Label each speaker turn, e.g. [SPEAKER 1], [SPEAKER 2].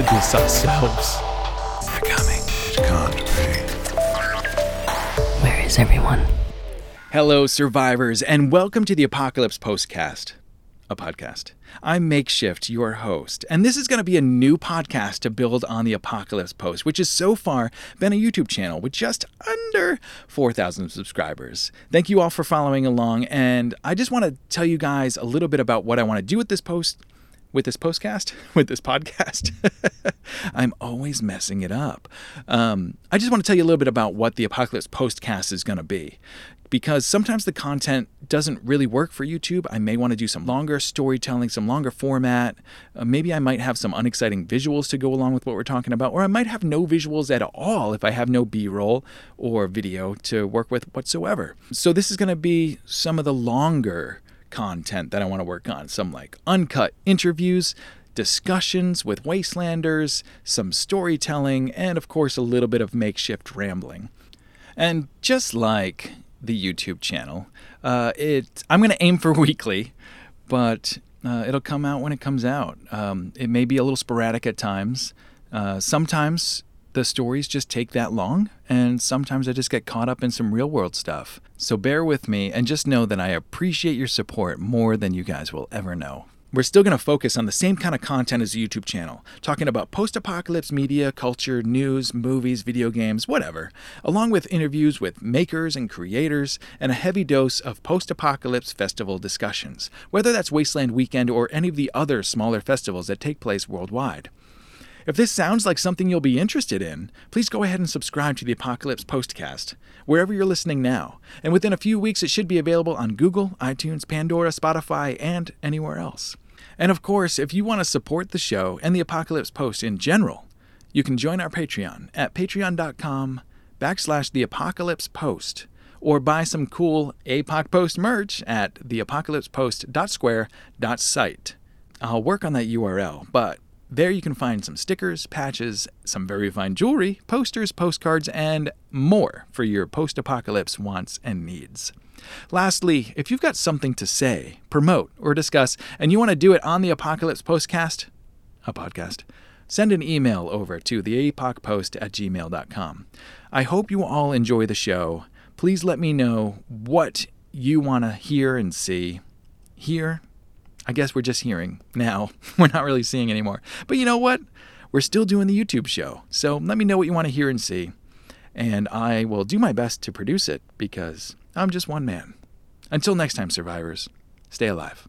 [SPEAKER 1] did this ourselves.
[SPEAKER 2] They're coming. It can't be.
[SPEAKER 3] Where is everyone?
[SPEAKER 1] Hello, survivors, and welcome to the Apocalypse Postcast, a podcast. I'm Makeshift, your host, and this is going to be a new podcast to build on the Apocalypse Post, which has so far been a YouTube channel with just under 4,000 subscribers. Thank you all for following along, and I just want to tell you guys a little bit about what I want to do with this post with this postcast, with this podcast. I'm always messing it up. Um, I just want to tell you a little bit about what the Apocalypse Postcast is going to be. Because sometimes the content doesn't really work for YouTube. I may want to do some longer storytelling, some longer format. Uh, maybe I might have some unexciting visuals to go along with what we're talking about, or I might have no visuals at all if I have no B roll or video to work with whatsoever. So, this is going to be some of the longer content that I want to work on. Some like uncut interviews, discussions with Wastelanders, some storytelling, and of course a little bit of makeshift rambling. And just like the YouTube channel, uh, it I'm going to aim for weekly, but uh, it'll come out when it comes out. Um, it may be a little sporadic at times. Uh, sometimes the stories just take that long, and sometimes I just get caught up in some real world stuff. So bear with me and just know that I appreciate your support more than you guys will ever know. We're still going to focus on the same kind of content as the YouTube channel, talking about post apocalypse media, culture, news, movies, video games, whatever, along with interviews with makers and creators, and a heavy dose of post apocalypse festival discussions, whether that's Wasteland Weekend or any of the other smaller festivals that take place worldwide. If this sounds like something you'll be interested in, please go ahead and subscribe to the Apocalypse Postcast, wherever you're listening now. And within a few weeks, it should be available on Google, iTunes, Pandora, Spotify, and anywhere else. And of course, if you want to support the show and the Apocalypse Post in general, you can join our Patreon at patreon.com backslash the Apocalypse Post or buy some cool APOC Post merch at theapocalypsepost.square.site. I'll work on that URL, but there you can find some stickers, patches, some very fine jewelry, posters, postcards, and more for your post apocalypse wants and needs. Lastly, if you've got something to say, promote, or discuss, and you want to do it on the Apocalypse Postcast, a podcast, send an email over to theapocpost at gmail.com. I hope you all enjoy the show. Please let me know what you want to hear and see. Here I guess we're just hearing now. We're not really seeing anymore. But you know what? We're still doing the YouTube show. So let me know what you want to hear and see. And I will do my best to produce it because I'm just one man. Until next time, survivors, stay alive.